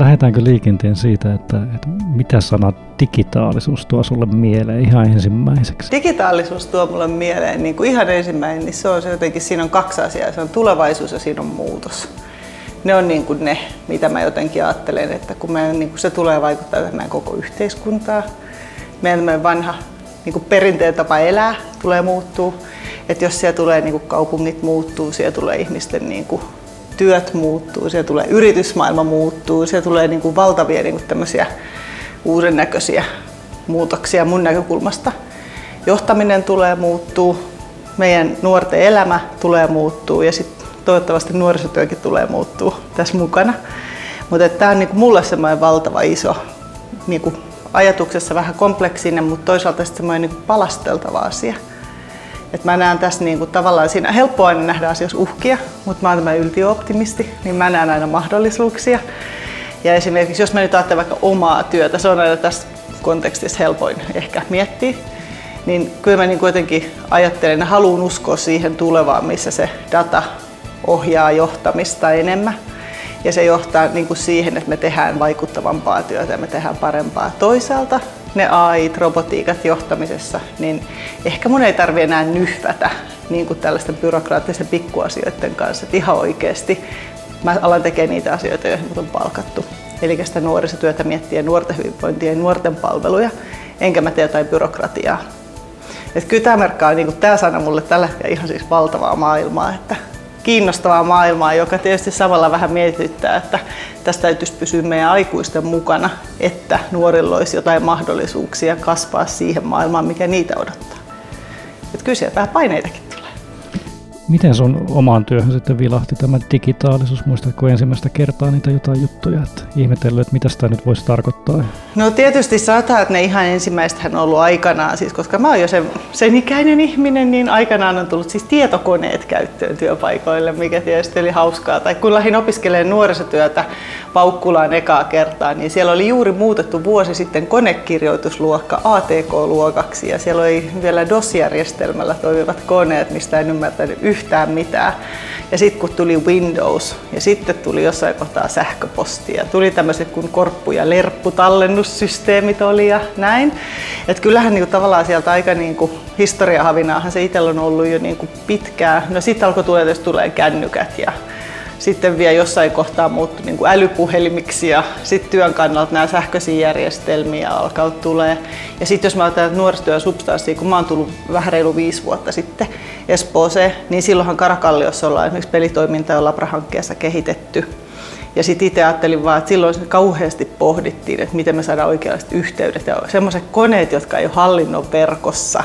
lähdetäänkö liikenteen siitä, että, että mitä sana digitaalisuus tuo sulle mieleen ihan ensimmäiseksi? Digitaalisuus tuo mulle mieleen niin kuin ihan ensimmäinen, niin se on se jotenkin, siinä on kaksi asiaa. Se on tulevaisuus ja siinä on muutos. Ne on niin kuin ne, mitä mä jotenkin ajattelen, että kun me, niin kuin se tulee vaikuttaa meidän koko yhteiskuntaa. Meidän vanha niin kuin perinteen tapa elää tulee muuttuu. Että jos siellä tulee niin kuin kaupungit muuttuu, siellä tulee ihmisten niin kuin työt muuttuu, siellä tulee yritysmaailma muuttuu, siellä tulee niin kuin valtavia niin kuin uuden näköisiä muutoksia mun näkökulmasta. Johtaminen tulee muuttuu, meidän nuorten elämä tulee muuttuu ja sitten toivottavasti nuorisotyökin tulee muuttuu tässä mukana. Mutta tämä on niinku mulle semmoinen valtava iso niinku ajatuksessa vähän kompleksinen, mutta toisaalta semmoinen niinku palasteltava asia. Et mä näen tässä niinku tavallaan siinä, helppoa aina nähdä asioissa uhkia, mutta mä oon tämä yltiöoptimisti, niin mä näen aina mahdollisuuksia. Ja esimerkiksi jos mä nyt ajattelen vaikka omaa työtä, se on aina tässä kontekstissa helpoin ehkä miettiä, niin kyllä mä niin kuitenkin ajattelen ja haluan uskoa siihen tulevaan, missä se data ohjaa johtamista enemmän. Ja se johtaa niin kuin siihen, että me tehdään vaikuttavampaa työtä ja me tehdään parempaa. Toisaalta ne AI, robotiikat johtamisessa, niin ehkä mun ei tarvitse enää nyhvätä niin kuin tällaisten byrokraattisten pikkuasioiden kanssa. Että ihan oikeasti mä alan tekemään niitä asioita, joihin mut on palkattu. Eli sitä nuorisotyötä miettiä nuorten hyvinvointia ja nuorten palveluja, enkä mä tee jotain byrokratiaa. Et kyllä tämä merkkaa, niin tämä sana mulle tällä hetkellä ihan siis valtavaa maailmaa, että kiinnostavaa maailmaa, joka tietysti samalla vähän mietityttää, että tästä täytyisi pysyä meidän aikuisten mukana, että nuorilla olisi jotain mahdollisuuksia kasvaa siihen maailmaan, mikä niitä odottaa. Että kyllä siellä vähän paineitakin Miten sun omaan työhön sitten vilahti tämä digitaalisuus? Muistatko ensimmäistä kertaa niitä jotain juttuja, että ihmetellyt, että mitä sitä nyt voisi tarkoittaa? No tietysti saattaa, että ne ihan ensimmäistä on ollut aikanaan, siis koska mä oon jo sen, sen ikäinen ihminen, niin aikanaan on tullut siis tietokoneet käyttöön työpaikoille, mikä tietysti oli hauskaa. Tai kun lähdin opiskelemaan nuorisotyötä Paukkulaan ekaa kertaa, niin siellä oli juuri muutettu vuosi sitten konekirjoitusluokka ATK-luokaksi ja siellä oli vielä DOS-järjestelmällä toimivat koneet, mistä en ymmärtänyt yhtään mitään. Ja sitten kun tuli Windows ja sitten tuli jossain kohtaa sähköpostia, tuli tämmöiset kuin korppu- ja lerpputallennussysteemit oli ja näin. Et kyllähän niinku tavallaan sieltä aika niinku historiahavinaahan se itsellä on ollut jo niinku pitkään. No sitten alkoi jos tulee kännykät ja sitten vielä jossain kohtaa muuttui niin kuin älypuhelimiksi ja sitten työn kannalta nämä sähköisiä järjestelmiä alkaa tulee. Ja sitten jos mä otan nuorisotyö substanssia, kun mä oon tullut vähän reilu viisi vuotta sitten Espooseen, niin silloinhan Karakalliossa ollaan esimerkiksi pelitoiminta ja Labra-hankkeessa kehitetty. Ja sitten itse ajattelin vaan, että silloin kauheasti pohdittiin, että miten me saadaan oikeanlaiset yhteydet ja semmoiset koneet, jotka ei ole hallinnon verkossa.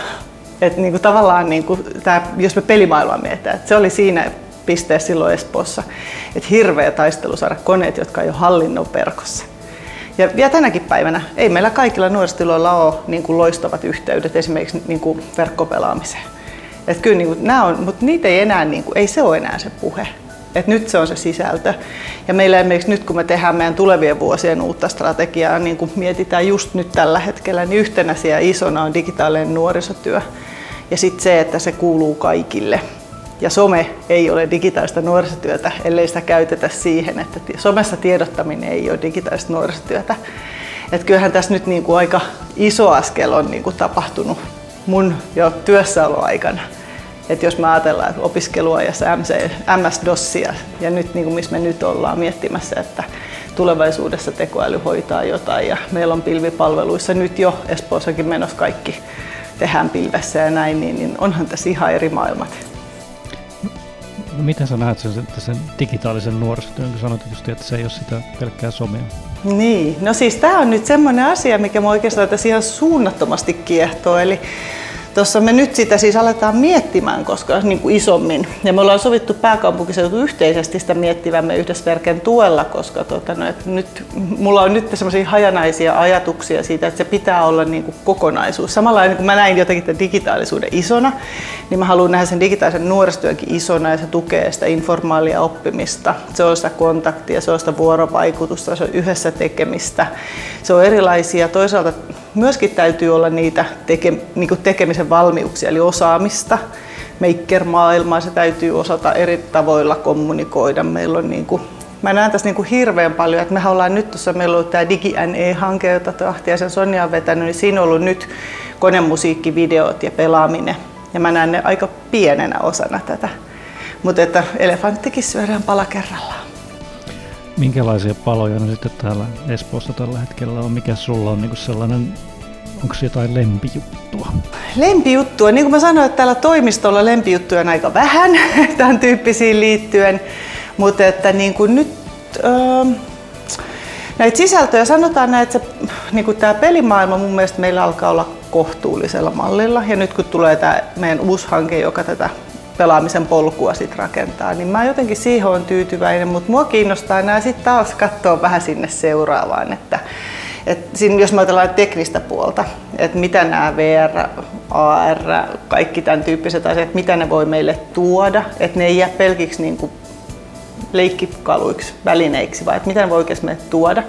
Että niinku tavallaan niinku tää, jos me pelimaailmaa mietitään, että se oli siinä pisteessä silloin Espoossa. Että hirveä taistelu saada koneet, jotka ei ole hallinnon verkossa. Ja vielä tänäkin päivänä ei meillä kaikilla nuorisotiloilla ole niin kuin loistavat yhteydet esimerkiksi niin kuin verkkopelaamiseen. Et kyllä niin kuin, nämä on, mutta niitä ei enää, niin kuin, ei se ole enää se puhe. Et nyt se on se sisältö. Ja meillä esimerkiksi nyt kun me tehdään meidän tulevien vuosien uutta strategiaa, niin kuin mietitään just nyt tällä hetkellä, niin yhtenä siellä isona on digitaalinen nuorisotyö. Ja sitten se, että se kuuluu kaikille. Ja some ei ole digitaalista nuorisotyötä, ellei sitä käytetä siihen, että somessa tiedottaminen ei ole digitaalista nuorisotyötä. Et kyllähän tässä nyt niin kuin aika iso askel on niin kuin tapahtunut mun jo työssäoloaikana. Et jos mä ajatellaan että opiskeluajassa MC, MS-DOSsia ja nyt niin kuin missä me nyt ollaan miettimässä, että tulevaisuudessa tekoäly hoitaa jotain ja meillä on pilvipalveluissa nyt jo Espoossakin menossa kaikki tehdään pilvessä ja näin, niin, niin onhan tässä ihan eri maailmat. No miten sä näet sen, sen digitaalisen nuorisotyön, kun sanoit just, että se ei ole sitä pelkkää somea? Niin, no siis tämä on nyt semmoinen asia, mikä mua oikeastaan tässä ihan suunnattomasti kiehtoo. Eli Tuossa me nyt sitä siis aletaan miettimään koska niin kuin isommin. Ja me ollaan sovittu pääkaupunkiseutu yhteisesti sitä miettivämme yhdessä verken tuella, koska tota, no, että nyt, mulla on nyt semmoisia hajanaisia ajatuksia siitä, että se pitää olla niin kuin kokonaisuus. Samalla niin kuin mä näin jotenkin tämän digitaalisuuden isona, niin mä haluan nähdä sen digitaalisen nuorisotyönkin isona ja se tukee sitä informaalia oppimista. Se on sitä kontaktia, se on sitä vuorovaikutusta, se on yhdessä tekemistä. Se on erilaisia. Toisaalta myöskin täytyy olla niitä teke, niin kuin tekemisen valmiuksia, eli osaamista. Maker-maailmaa se täytyy osata eri tavoilla kommunikoida. Meillä on niin kuin mä näen tässä niin kuin hirveän paljon, että me ollaan nyt tuossa, meillä on ollut tämä DigiNE-hanke, jota Ahtiaisen Sonja on vetänyt, niin siinä on ollut nyt konemusiikkivideot ja pelaaminen. Ja mä näen ne aika pienenä osana tätä. Mutta että elefanttikin syödään pala kerrallaan. Minkälaisia paloja ne sitten täällä Espoossa tällä hetkellä on? Mikä sulla on niin sellainen Onko jotain lempijuttua? Lempijuttua, niin kuin mä sanoin, että täällä toimistolla lempijuttuja on aika vähän tämän tyyppisiin liittyen, mutta että niin kuin nyt öö, näitä sisältöjä sanotaan näin, että se, niin kuin tämä pelimaailma mun mielestä meillä alkaa olla kohtuullisella mallilla ja nyt kun tulee tämä meidän uusi hanke, joka tätä pelaamisen polkua sit rakentaa, niin mä jotenkin siihen on tyytyväinen, mutta mua kiinnostaa nämä sitten taas katsoa vähän sinne seuraavaan, että et siinä, jos me ajatellaan teknistä puolta, että mitä nämä VR, AR, kaikki tämän tyyppiset asiat, mitä ne voi meille tuoda, että ne ei jää pelkiksi niin leikkikaluiksi, välineiksi, vaan että mitä ne voi oikeasti meille tuoda.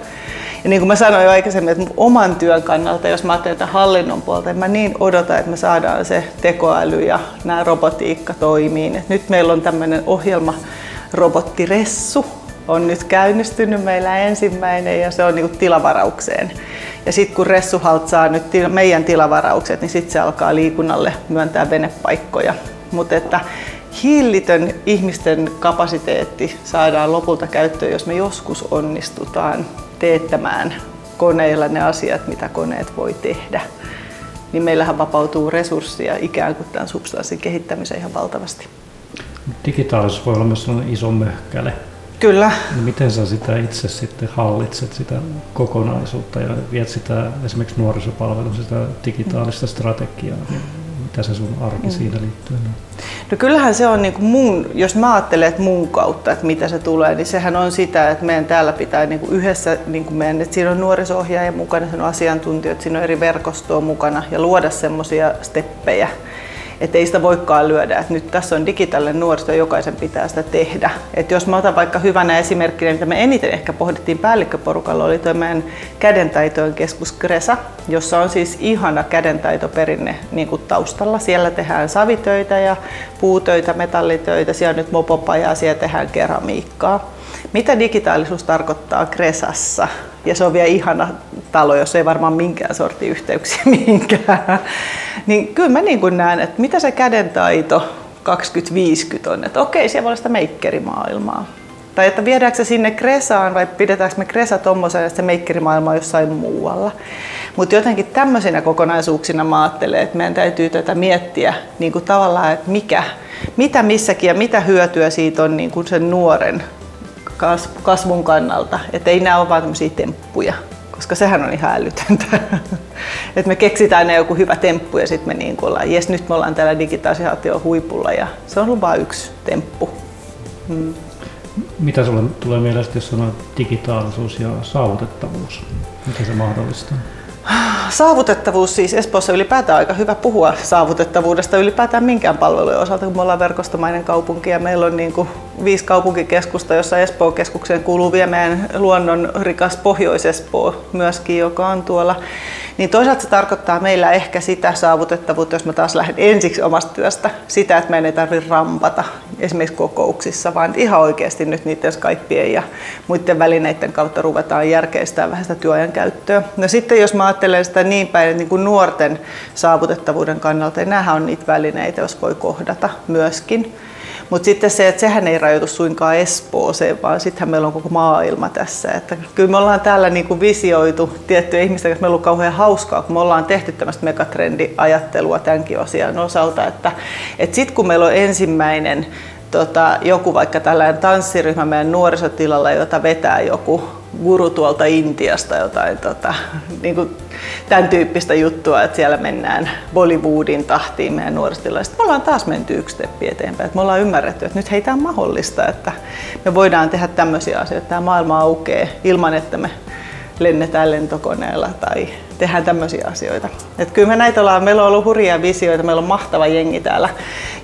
Ja niin kuin mä sanoin jo aikaisemmin, että oman työn kannalta, jos mä ajattelen tätä hallinnon puolta, että mä niin odotan, että me saadaan se tekoäly ja nämä robotiikka toimiin. Et nyt meillä on tämmöinen ohjelma robottiressu, on nyt käynnistynyt meillä ensimmäinen ja se on niin tilavaraukseen. Ja sitten kun Ressuhalt saa nyt meidän tilavaraukset, niin sitten se alkaa liikunnalle myöntää venepaikkoja. Mutta että hillitön ihmisten kapasiteetti saadaan lopulta käyttöön, jos me joskus onnistutaan teettämään koneilla ne asiat, mitä koneet voi tehdä. Niin meillähän vapautuu resursseja ikään kuin tämän substanssin kehittämiseen ihan valtavasti. Digitaalisuus voi olla myös iso möhkäle Kyllä. Niin miten sä sitä itse sitten hallitset, sitä kokonaisuutta ja viet sitä esimerkiksi nuorisopalvelun, sitä digitaalista strategiaa? Mitä se sun arki mm. siinä liittyy? No kyllähän se on niin kuin mun, jos mä ajattelen että mun kautta, että mitä se tulee, niin sehän on sitä, että meidän täällä pitää niin kuin yhdessä, niin kuin meidän, että siinä on nuorisohjaaja mukana, siinä on asiantuntijat, siinä on eri verkostoa mukana ja luoda semmoisia steppejä, että ei sitä voikaan lyödä, että nyt tässä on digitaalinen nuoriso ja jokaisen pitää sitä tehdä. Et jos mä otan vaikka hyvänä esimerkkinä, mitä me eniten ehkä pohdittiin päällikköporukalla, oli tuo meidän kädentaitojen keskus Gresa, jossa on siis ihana kädentaitoperinne niin kuin taustalla. Siellä tehdään savitöitä ja puutöitä, metallitöitä, siellä on nyt mopopajaa, siellä tehdään keramiikkaa. Mitä digitaalisuus tarkoittaa Gresassa? Ja se on vielä ihana talo, jos ei varmaan minkään sortin yhteyksiä mihinkään. Niin kyllä mä niin näen, että mitä se kädentaito 2050 on. Että okei, siellä voi olla sitä meikkerimaailmaa. Tai että viedäänkö se sinne Kresaan vai pidetäänkö me Kresa tuommoisen, että se meikkerimaailma jossain muualla. Mutta jotenkin tämmöisinä kokonaisuuksina mä ajattelen, että meidän täytyy tätä miettiä niin kuin tavallaan, että mikä, mitä missäkin ja mitä hyötyä siitä on niin kuin sen nuoren kasvun kannalta. Että ei nämä ole vain tämmöisiä temppuja, koska sehän on ihan älytöntä. että me keksitään ne joku hyvä temppu ja sitten me niin ollaan, jes nyt me ollaan täällä digitalisaation huipulla ja se on ollut vain yksi temppu. Hmm. Mitä sulle tulee mielestä, jos sanoo digitaalisuus ja saavutettavuus? Mitä se mahdollistaa? Saavutettavuus siis Espoossa ylipäätään aika hyvä puhua saavutettavuudesta ylipäätään minkään palvelujen osalta, kun me ollaan verkostomainen kaupunki ja meillä on niin kuin viisi kaupunkikeskusta, jossa Espoon keskukseen kuuluu vielä meidän luonnon rikas Pohjois-Espoo myöskin, joka on tuolla. Niin toisaalta se tarkoittaa meillä ehkä sitä saavutettavuutta, jos mä taas lähden ensiksi omasta työstä, sitä, että meidän ei tarvitse rampata esimerkiksi kokouksissa, vaan ihan oikeasti nyt niiden Skypeien ja muiden välineiden kautta ruvetaan järkeistämään vähän sitä työajan käyttöä. No sitten jos mä ajattelen sitä niin päin, niin kuin nuorten saavutettavuuden kannalta, niin nämähän on niitä välineitä, jos voi kohdata myöskin. Mutta sitten se, että sehän ei rajoitu suinkaan Espooseen, vaan sittenhän meillä on koko maailma tässä. Että kyllä me ollaan täällä niin kuin visioitu tiettyjä ihmisiä, että meillä on kauhean hauskaa, kun me ollaan tehty tämmöistä megatrendiajattelua tämänkin osian osalta. Että, että sitten kun meillä on ensimmäinen tota, joku vaikka tällainen tanssiryhmä meidän nuorisotilalla, jota vetää joku guru tuolta Intiasta, jotain tota, niin kuin tämän tyyppistä juttua, että siellä mennään Bollywoodin tahtiin meidän nuoristilla. Sitten me ollaan taas menty yksi steppi eteenpäin. Että me ollaan ymmärretty, että nyt heitä on mahdollista, että me voidaan tehdä tämmöisiä asioita. Tämä maailma aukeaa ilman, että me lennetään lentokoneella tai tehdään tämmöisiä asioita. Et kyllä me näitä ollaan, meillä on ollut hurjia visioita, meillä on mahtava jengi täällä,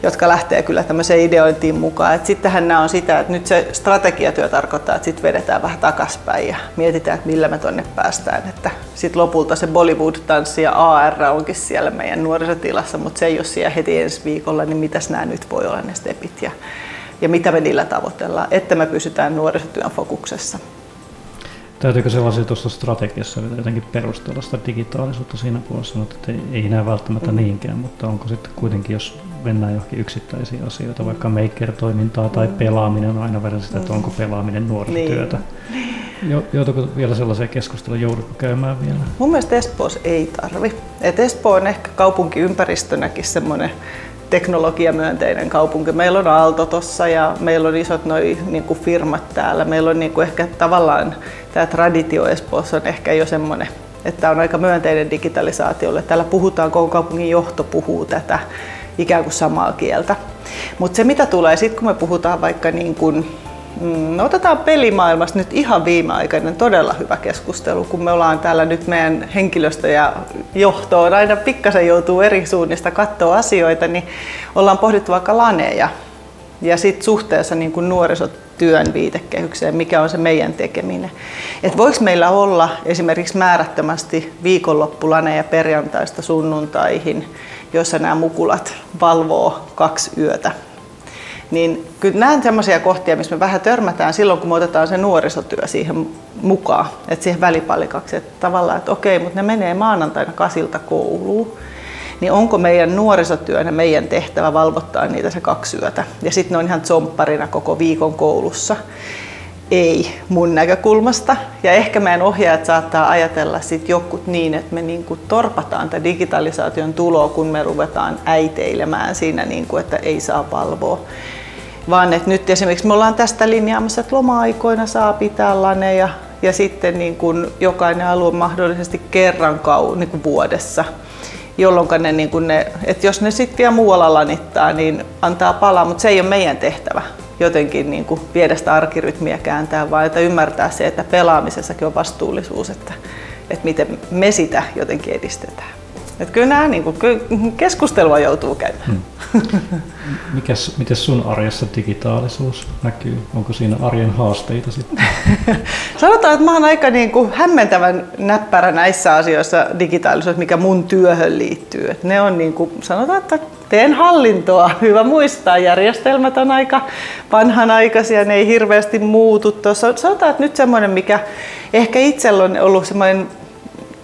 jotka lähtee kyllä tämmöiseen ideointiin mukaan. Et sittenhän nämä on sitä, että nyt se strategiatyö tarkoittaa, että sitten vedetään vähän takaspäin ja mietitään, että millä me tonne päästään. Että sitten lopulta se Bollywood-tanssi ja AR onkin siellä meidän nuorisotilassa, mutta se ei ole siellä heti ensi viikolla, niin mitäs nämä nyt voi olla ne stepit ja ja mitä me niillä tavoitellaan, että me pysytään nuorisotyön fokuksessa. Täytyykö sellaisia tuossa strategiassa jotenkin perustella sitä digitaalisuutta siinä puolessa, että ei, enää välttämättä mm. niinkään, mutta onko sitten kuitenkin, jos mennään johonkin yksittäisiin asioita, vaikka maker-toimintaa tai mm. pelaaminen on aina verran sitä, että onko mm. pelaaminen nuorisotyötä. Niin. Joutuuko vielä sellaisia keskustelua, joudutko käymään vielä? Mun mielestä Espoossa ei tarvi. Et Espoo on ehkä kaupunkiympäristönäkin semmoinen teknologiamyönteinen kaupunki. Meillä on Aalto tuossa ja meillä on isot noi, niin kuin firmat täällä. Meillä on niin kuin ehkä tavallaan tämä traditio Espoossa on ehkä jo semmoinen, että on aika myönteinen digitalisaatiolle. Täällä puhutaan, koko kaupungin johto puhuu tätä ikään kuin samaa kieltä. Mutta se mitä tulee sitten, kun me puhutaan vaikka niin kuin Mm, otetaan pelimaailmasta nyt ihan viimeaikainen todella hyvä keskustelu, kun me ollaan täällä nyt meidän henkilöstö ja johtoon aina pikkasen joutuu eri suunnista katsoa asioita, niin ollaan pohdittu vaikka laneja ja sitten suhteessa niin kuin nuorisotyön viitekehykseen, mikä on se meidän tekeminen. Että voiko meillä olla esimerkiksi määrättömästi viikonloppulaneja perjantaista sunnuntaihin, jossa nämä mukulat valvoo kaksi yötä niin kyllä nämä on sellaisia kohtia, missä me vähän törmätään silloin, kun me otetaan se nuorisotyö siihen mukaan, että siihen välipalikaksi, että tavallaan, että okei, mutta ne menee maanantaina kasilta kouluun, niin onko meidän nuorisotyönä meidän tehtävä valvottaa niitä se kaksi yötä. Ja sitten ne on ihan zompparina koko viikon koulussa. Ei mun näkökulmasta. Ja ehkä meidän ohjaajat saattaa ajatella sit jokut niin, että me niinku torpataan tätä digitalisaation tuloa, kun me ruvetaan äiteilemään siinä, niinku, että ei saa valvoa vaan että nyt esimerkiksi me ollaan tästä linjaamassa, että loma-aikoina saa pitää laneja ja sitten niin kuin jokainen alue mahdollisesti kerran kau, niin kuin vuodessa jolloin ne, niin kuin ne, että jos ne sitten vielä muualla lanittaa, niin antaa palaa, mutta se ei ole meidän tehtävä jotenkin niin kuin viedä sitä arkirytmiä kääntää, vaan että ymmärtää se, että pelaamisessakin on vastuullisuus, että, että miten me sitä jotenkin edistetään. Että kyllä nämä niin kuin, keskustelua joutuu käymään. Hmm. Mikäs, miten sun arjessa digitaalisuus näkyy? Onko siinä arjen haasteita sitten? Sanotaan, että mä oon aika niin kuin hämmentävän näppärä näissä asioissa digitaalisuus, mikä mun työhön liittyy. Et ne on niin kuin, sanotaan, että teen hallintoa. Hyvä muistaa, järjestelmät on aika vanhanaikaisia, ne ei hirveästi muutu. Tuossa, sanotaan, että nyt semmoinen, mikä ehkä itsellä on ollut semmoinen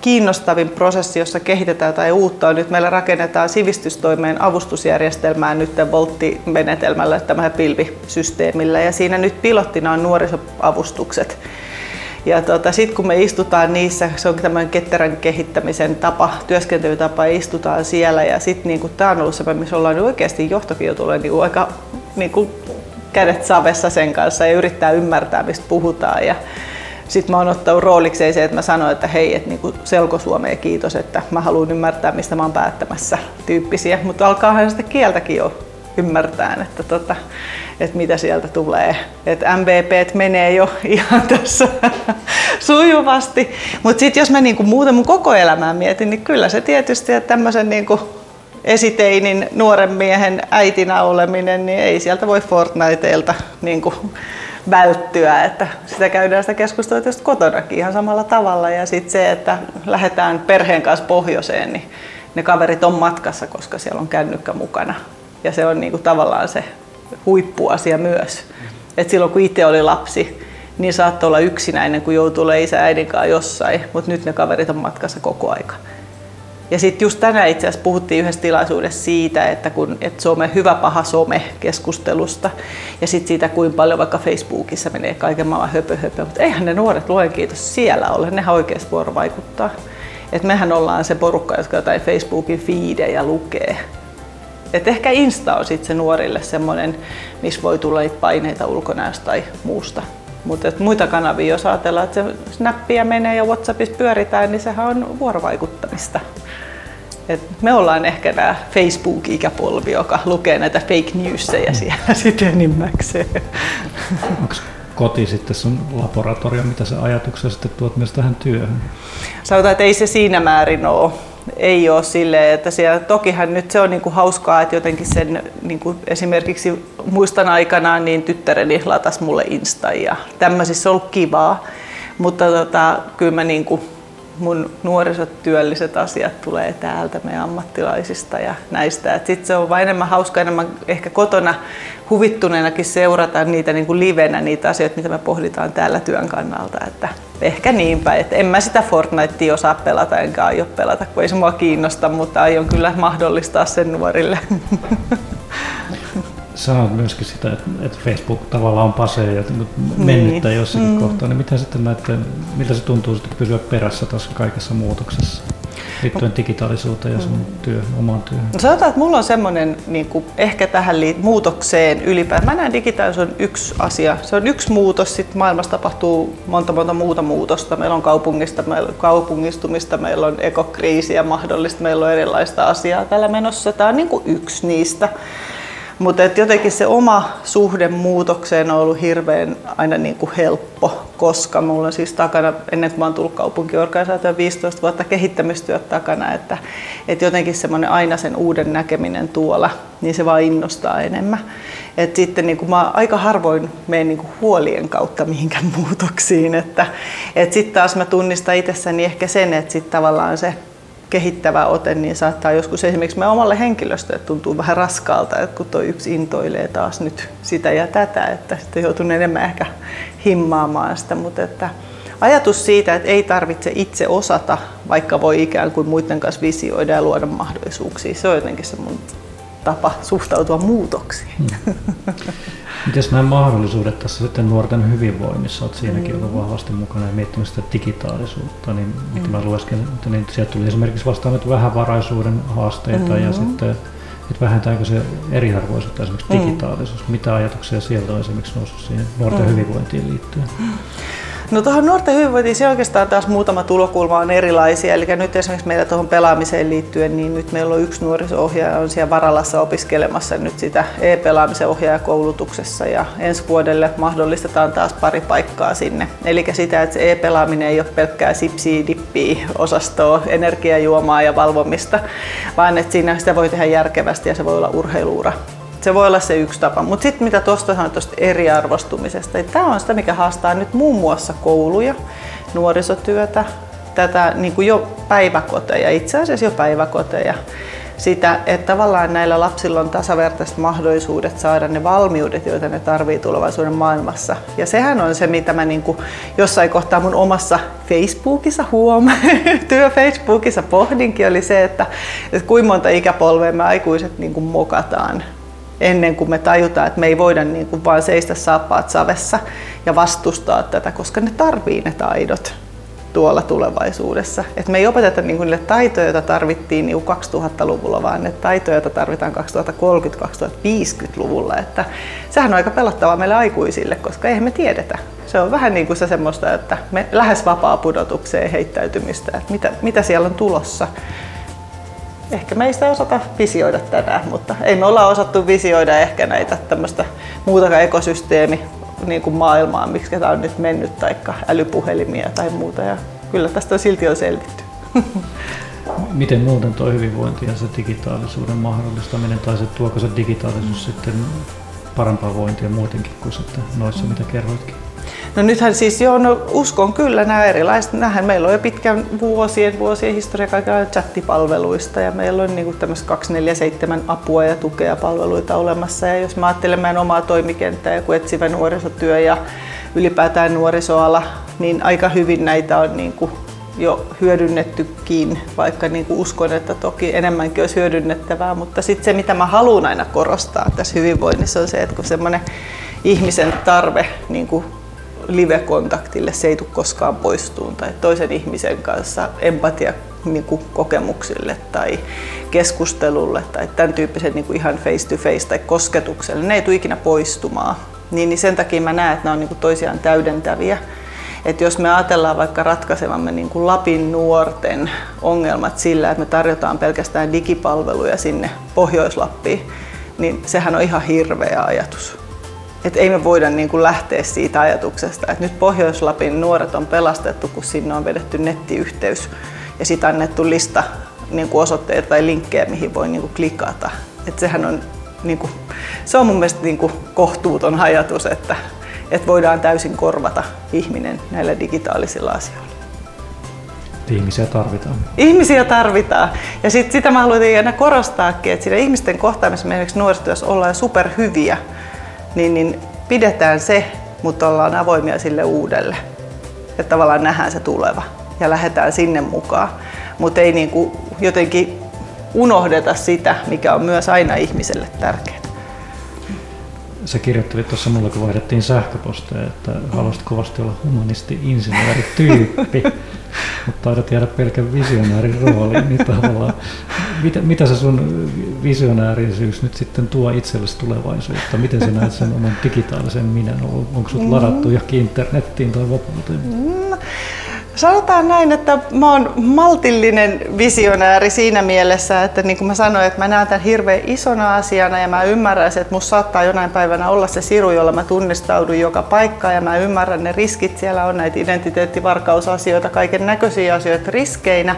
kiinnostavin prosessi, jossa kehitetään tai uutta on nyt meillä rakennetaan sivistystoimeen avustusjärjestelmää nyt Voltti-menetelmällä, tämä pilvisysteemillä ja siinä nyt pilottina on nuorisoavustukset. Ja tota, sitten kun me istutaan niissä, se on tämmöinen ketterän kehittämisen tapa, työskentelytapa, istutaan siellä. Ja sitten niin tämä on ollut se, missä ollaan niin oikeasti johtokin tulee niin aika niin kuin kädet savessa sen kanssa ja yrittää ymmärtää, mistä puhutaan. Ja, sitten mä oon ottanut roolikseen se, että mä sanoin, että hei, että niinku selkosuomeen kiitos, että mä haluan ymmärtää, mistä mä oon päättämässä tyyppisiä. Mutta alkaahan sitä kieltäkin jo ymmärtää, että, tota, että mitä sieltä tulee. Että MVP menee jo ihan tässä sujuvasti. Mutta sitten jos mä niinku muuten mun koko elämää mietin, niin kyllä se tietysti, että tämmöisen niinku esiteinin nuoren miehen äitinä oleminen, niin ei sieltä voi Fortniteilta niinku välttyä, että sitä käydään sitä keskustelua tietysti kotonakin ihan samalla tavalla ja sitten se, että lähdetään perheen kanssa pohjoiseen, niin ne kaverit on matkassa, koska siellä on kännykkä mukana ja se on niinku tavallaan se huippuasia myös. Et silloin kun itse oli lapsi, niin saattoi olla yksinäinen, kun joutuu olemaan isä äidin kanssa jossain, mutta nyt ne kaverit on matkassa koko aika. Ja sitten just tänään itse asiassa puhuttiin yhdessä tilaisuudessa siitä, että kun et some, hyvä paha some keskustelusta ja sitten siitä, kuinka paljon vaikka Facebookissa menee kaiken maailman höpö, höpö. Mutta eihän ne nuoret luen kiitos siellä ole, nehän oikeasti vuorovaikuttaa. Et mehän ollaan se porukka, jotka jotain Facebookin feedejä lukee. Et ehkä Insta on sitten se nuorille semmoinen, missä voi tulla paineita ulkonäöstä tai muusta. Mutta muita kanavia, jos ajatellaan, että se snappia menee ja Whatsappissa pyöritään, niin sehän on vuorovaikuttamista. Et me ollaan ehkä tämä Facebook-ikäpolvi, joka lukee näitä fake newsseja siellä sitten enimmäkseen. Onko koti sitten sun laboratorio, mitä sä ajatuksia sitten tuot myös tähän työhön? Sanotaan, että ei se siinä määrin ole. Ei ole silleen, että siellä, tokihan nyt se on niinku hauskaa, että jotenkin sen niinku esimerkiksi muistan aikanaan, niin tyttäreni latas mulle Insta ja tämmöisissä on ollut kivaa. Mutta tota, kyllä mä niinku mun nuorisotyölliset asiat tulee täältä meidän ammattilaisista ja näistä. Sitten se on vain enemmän hauska, enemmän ehkä kotona huvittuneenakin seurata niitä niin kuin livenä, niitä asioita, mitä me pohditaan täällä työn kannalta. Että ehkä niinpä, että en mä sitä Fortnitea osaa pelata enkä aio pelata, kun ei se mua kiinnosta, mutta aion kyllä mahdollistaa sen nuorille. sanoit myöskin sitä, että, että Facebook tavallaan on pasee ja mennyttä niin. jossakin mm. kohtaa, niin miten sitten näette, miltä se tuntuu sitten pysyä perässä tässä kaikessa muutoksessa? liittyen digitaalisuuteen ja sun mm. työ, omaan työhön? No sanotaan, että mulla on semmoinen niin kuin ehkä tähän liit- muutokseen ylipäätään. Mä näen digitaalisuus on yksi asia. Se on yksi muutos, sitten maailmassa tapahtuu monta monta muuta muutosta. Meillä on kaupungista, meillä on kaupungistumista, meillä on ekokriisiä mahdollista, meillä on erilaista asiaa tällä menossa. Tämä on niin kuin yksi niistä. Mutta jotenkin se oma suhde muutokseen on ollut hirveän aina niin kuin helppo, koska mulla on siis takana, ennen kuin mä oon tullut kaupunkiorganisaatioon 15 vuotta kehittämistyöt takana, että, että jotenkin semmoinen aina sen uuden näkeminen tuolla, niin se vaan innostaa enemmän. Et sitten niin kuin mä aika harvoin menen niin kuin huolien kautta mihinkään muutoksiin, että et sitten taas mä tunnistan itsessäni ehkä sen, että sitten tavallaan se kehittävä ote, niin saattaa joskus esimerkiksi meidän omalle henkilöstölle tuntuu vähän raskaalta, että kun tuo yksi intoilee taas nyt sitä ja tätä, että sitten joutuu enemmän ehkä himmaamaan sitä, mutta että ajatus siitä, että ei tarvitse itse osata, vaikka voi ikään kuin muiden kanssa visioida ja luoda mahdollisuuksia, se on jotenkin se mun tapa suhtautua muutoksiin. Hmm. Miten nämä mahdollisuudet tässä sitten nuorten hyvinvoinnissa, olet siinäkin mm. ollut vahvasti mukana ja miettinyt sitä digitaalisuutta, niin mitä mm. mä luesken, että niin sieltä tuli esimerkiksi vastaan nyt vähävaraisuuden haasteita mm-hmm. ja sitten että vähentääkö se eriarvoisuutta esimerkiksi mm. digitaalisuus? Mitä ajatuksia sieltä on esimerkiksi noussut siihen nuorten mm. hyvinvointiin liittyen? No tuohon nuorten hyvinvointiin oikeastaan taas muutama tulokulma on erilaisia. Eli nyt esimerkiksi meillä tuohon pelaamiseen liittyen, niin nyt meillä on yksi nuoriso-ohjaaja on siellä Varalassa opiskelemassa nyt sitä e-pelaamisen ohjaajakoulutuksessa ja ensi vuodelle mahdollistetaan taas pari paikkaa sinne. Eli sitä, että se e-pelaaminen ei ole pelkkää sipsiä, dippiä, osastoa, energiajuomaa ja valvomista, vaan että siinä sitä voi tehdä järkevästi ja se voi olla urheiluura se voi olla se yksi tapa. Mutta sitten mitä tuosta sanoit tuosta eriarvostumisesta, niin tämä on sitä, mikä haastaa nyt muun muassa kouluja, nuorisotyötä, tätä niin kuin jo päiväkoteja, itse asiassa jo päiväkoteja. Sitä, että tavallaan näillä lapsilla on tasavertaiset mahdollisuudet saada ne valmiudet, joita ne tarvii tulevaisuuden maailmassa. Ja sehän on se, mitä mä niin kuin jossain kohtaa mun omassa Facebookissa huom, työ Facebookissa pohdinkin, oli se, että, että kuinka monta ikäpolvea me aikuiset niin kuin mokataan ennen kuin me tajutaan, että me ei voida niin kuin vaan seistä saappaat savessa ja vastustaa tätä, koska ne tarvii ne taidot tuolla tulevaisuudessa. Et me ei opeteta niin niille taitoja, joita tarvittiin niin 2000-luvulla, vaan ne taitoja, joita tarvitaan 2030-2050-luvulla. Että sehän on aika pelottavaa meille aikuisille, koska eihän me tiedetä. Se on vähän niin kuin se semmoista, että me lähes vapaa pudotukseen heittäytymistä, että mitä, mitä siellä on tulossa ehkä meistä ei osata visioida tänään, mutta ei me olla osattu visioida ehkä näitä tämmöistä muutakaan ekosysteemi niin kuin maailmaa, miksi tämä on nyt mennyt, tai älypuhelimia tai muuta. Ja kyllä tästä on silti on selvitty. Miten muuten tuo hyvinvointi ja se digitaalisuuden mahdollistaminen, tai se tuoko se digitaalisuus sitten parempaa vointia muutenkin kuin sitten noissa, mitä kerroitkin? No nythän siis joo, no uskon kyllä nämä erilaiset. Nähän meillä on jo pitkän vuosien, vuosien historia kaikilla chattipalveluista ja meillä on niin tämmöistä 247 apua ja tukea palveluita olemassa. Ja jos mä ajattelen meidän omaa toimikenttää ja kun etsivä nuorisotyö ja ylipäätään nuorisoala, niin aika hyvin näitä on niin kuin jo hyödynnettykin, vaikka niin kuin uskon, että toki enemmänkin olisi hyödynnettävää, mutta sitten se, mitä mä haluan aina korostaa tässä hyvinvoinnissa on se, että kun semmoinen ihmisen tarve niin kuin live-kontaktille, se ei tule koskaan poistuun, tai toisen ihmisen kanssa empatia niin kuin kokemuksille tai keskustelulle tai tämän tyyppiset niin kuin ihan face to face tai kosketukselle, ne ei tule ikinä poistumaan. Niin, niin sen takia mä näen, että ne on niin kuin toisiaan täydentäviä. Et jos me ajatellaan vaikka ratkaisevamme niin kuin Lapin nuorten ongelmat sillä, että me tarjotaan pelkästään digipalveluja sinne Pohjois-Lappiin, niin sehän on ihan hirveä ajatus. Et ei me voida niin kuin lähteä siitä ajatuksesta, että nyt Pohjois-Lapin nuoret on pelastettu, kun sinne on vedetty nettiyhteys ja sitten annettu lista niin kuin osoitteita tai linkkejä, mihin voi niin kuin klikata. Et sehän on, niin kuin, se on mun mielestä niin kuin kohtuuton ajatus, että, että voidaan täysin korvata ihminen näillä digitaalisilla asioilla. ihmisiä tarvitaan. Ihmisiä tarvitaan. Ja sit sitä mä haluan aina korostaakin, että siinä ihmisten kohtaamisessa esimerkiksi nuorisotyössä ollaan superhyviä, niin, niin pidetään se, mutta ollaan avoimia sille uudelle. Että tavallaan nähdään se tuleva ja lähdetään sinne mukaan. Mutta ei niin kuin jotenkin unohdeta sitä, mikä on myös aina ihmiselle tärkeää. Sä kirjoittelit tuossa mulle, kun vaihdettiin sähköposteja, että haluaisit kovasti olla humanisti-insinöörityyppi, mutta taidat jäädä pelkän visionäärin rooliin, niin tavallaan mitä, mitä se sun visionäärisyys nyt sitten tuo itsellesi tulevaisuutta? Miten sä näet sen oman digitaalisen minä? Onko sut ladattu johonkin internettiin tai vapauteen? Mm. Sanotaan näin, että mä oon maltillinen visionääri siinä mielessä, että niin kuin mä sanoin, että mä näen tämän hirveän isona asiana ja mä ymmärrän, että musta saattaa jonain päivänä olla se siru, jolla mä tunnistaudun joka paikkaan ja mä ymmärrän ne riskit. Siellä on näitä identiteettivarkausasioita, kaiken näköisiä asioita riskeinä.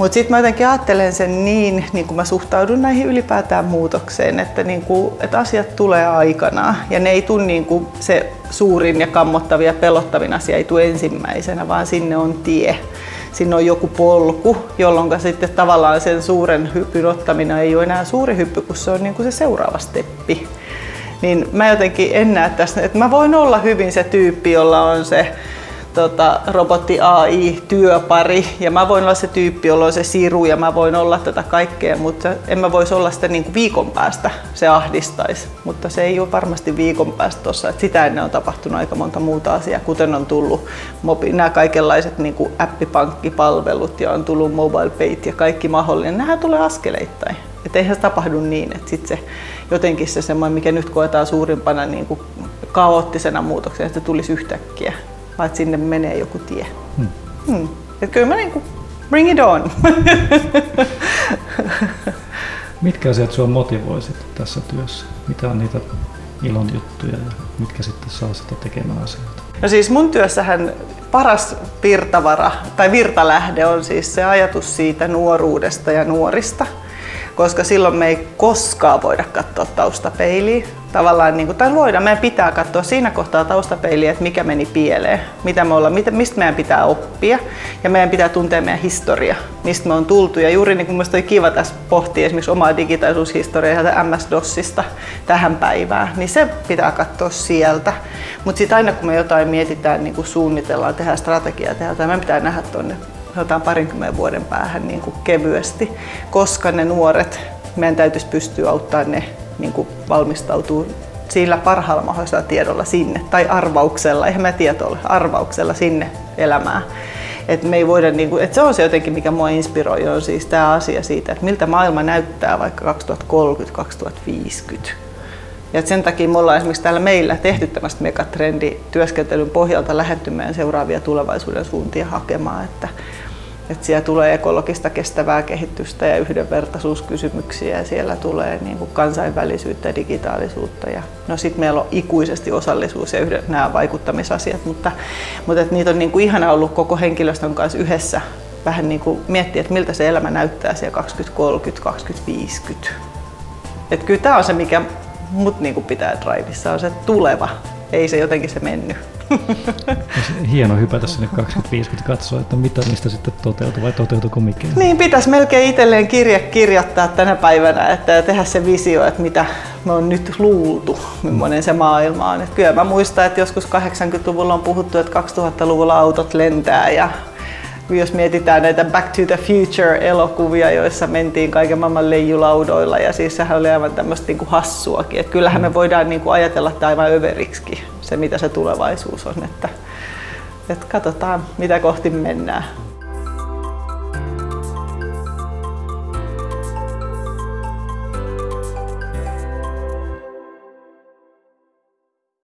Mutta sitten mä jotenkin ajattelen sen niin, niin kuin mä suhtaudun näihin ylipäätään muutokseen, että, niin kuin, että asiat tulee aikanaan ja ne ei tule niin kuin se suurin ja kammottavin ja pelottavin asia ei tule ensimmäisenä, vaan sinne on tie. Sinne on joku polku, jolloin sitten tavallaan sen suuren hypyn ottaminen ei ole enää suuri hyppy, kun se on niin kuin se seuraava steppi. Niin mä jotenkin en näe tässä, että mä voin olla hyvin se tyyppi, jolla on se tota, robotti AI työpari ja mä voin olla se tyyppi, jolla on se siru ja mä voin olla tätä kaikkea, mutta en mä voisi olla sitä niin kuin viikon päästä, se ahdistaisi. Mutta se ei ole varmasti viikon päästä tuossa, sitä ennen on tapahtunut aika monta muuta asiaa, kuten on tullut mobi- nämä kaikenlaiset niin kuin appipankkipalvelut ja on tullut mobile payt ja kaikki mahdollinen. Nämähän tulee askeleittain. Että eihän se tapahdu niin, että sitten se jotenkin se semmoinen, mikä nyt koetaan suurimpana niin kuin kaoottisena muutoksena, että se tulisi yhtäkkiä vaan että sinne menee joku tie. Hmm. Hmm. Et kyllä mä niin kuin, bring it on. Mitkä asiat sinua motivoisit tässä työssä? Mitä on niitä ilon juttuja ja mitkä sitten saa sitä tekemään asioita? No siis mun työssähän paras virtavara tai virtalähde on siis se ajatus siitä nuoruudesta ja nuorista koska silloin me ei koskaan voida katsoa taustapeiliä. Tavallaan, niin kuin, tai voidaan, meidän pitää katsoa siinä kohtaa taustapeiliä, että mikä meni pieleen, mitä me ollaan, mistä meidän pitää oppia ja meidän pitää tuntea meidän historia, mistä me on tultu. Ja juuri niin kuin mielestäni kiva tässä pohtia esimerkiksi omaa digitaalisuushistoriaa sieltä MS-DOSista tähän päivään, niin se pitää katsoa sieltä. Mutta sitten aina kun me jotain mietitään, niin kuin suunnitellaan, tehdään strategiaa, tehdään jotain, meidän pitää nähdä tuonne sanotaan parinkymmenen vuoden päähän niin kuin kevyesti, koska ne nuoret, meidän täytyisi pystyä auttamaan ne niin kuin valmistautuu sillä parhaalla mahdollisella tiedolla sinne, tai arvauksella, eihän mä tieto ole, arvauksella sinne elämään. Et me ei voida, niin kuin, et se on se jotenkin, mikä mua inspiroi, on siis tämä asia siitä, että miltä maailma näyttää vaikka 2030-2050. Ja sen takia me ollaan esimerkiksi täällä meillä tehty tämmöistä megatrendityöskentelyn pohjalta lähetty seuraavia tulevaisuuden suuntia hakemaan, että, että siellä tulee ekologista kestävää kehitystä ja yhdenvertaisuuskysymyksiä ja siellä tulee niin kuin kansainvälisyyttä ja digitaalisuutta. Ja no sitten meillä on ikuisesti osallisuus ja yhden, nämä vaikuttamisasiat, mutta, mutta että niitä on niin kuin ihana ollut koko henkilöstön kanssa yhdessä vähän niin kuin miettiä, että miltä se elämä näyttää siellä 2030, 2050. Että kyllä tämä on se, mikä mut niin kuin pitää drivissa on se tuleva, ei se jotenkin se mennyt. Hieno hypätä sinne 2050 katsoa, että mitä niistä sitten toteutuu vai toteutuuko mikään. Niin, pitäisi melkein itselleen kirje kirjoittaa tänä päivänä että tehdä se visio, että mitä me on nyt luultu, millainen se maailma on. Että kyllä mä muistan, että joskus 80-luvulla on puhuttu, että 2000-luvulla autot lentää ja jos mietitään näitä Back to the Future-elokuvia, joissa mentiin kaiken maailman leijulaudoilla ja siis sehän oli aivan tämmöistä niin kuin hassuakin. Että kyllähän me voidaan niin kuin ajatella tämä aivan överiksi, se mitä se tulevaisuus on. Että, että katsotaan, mitä kohti mennään.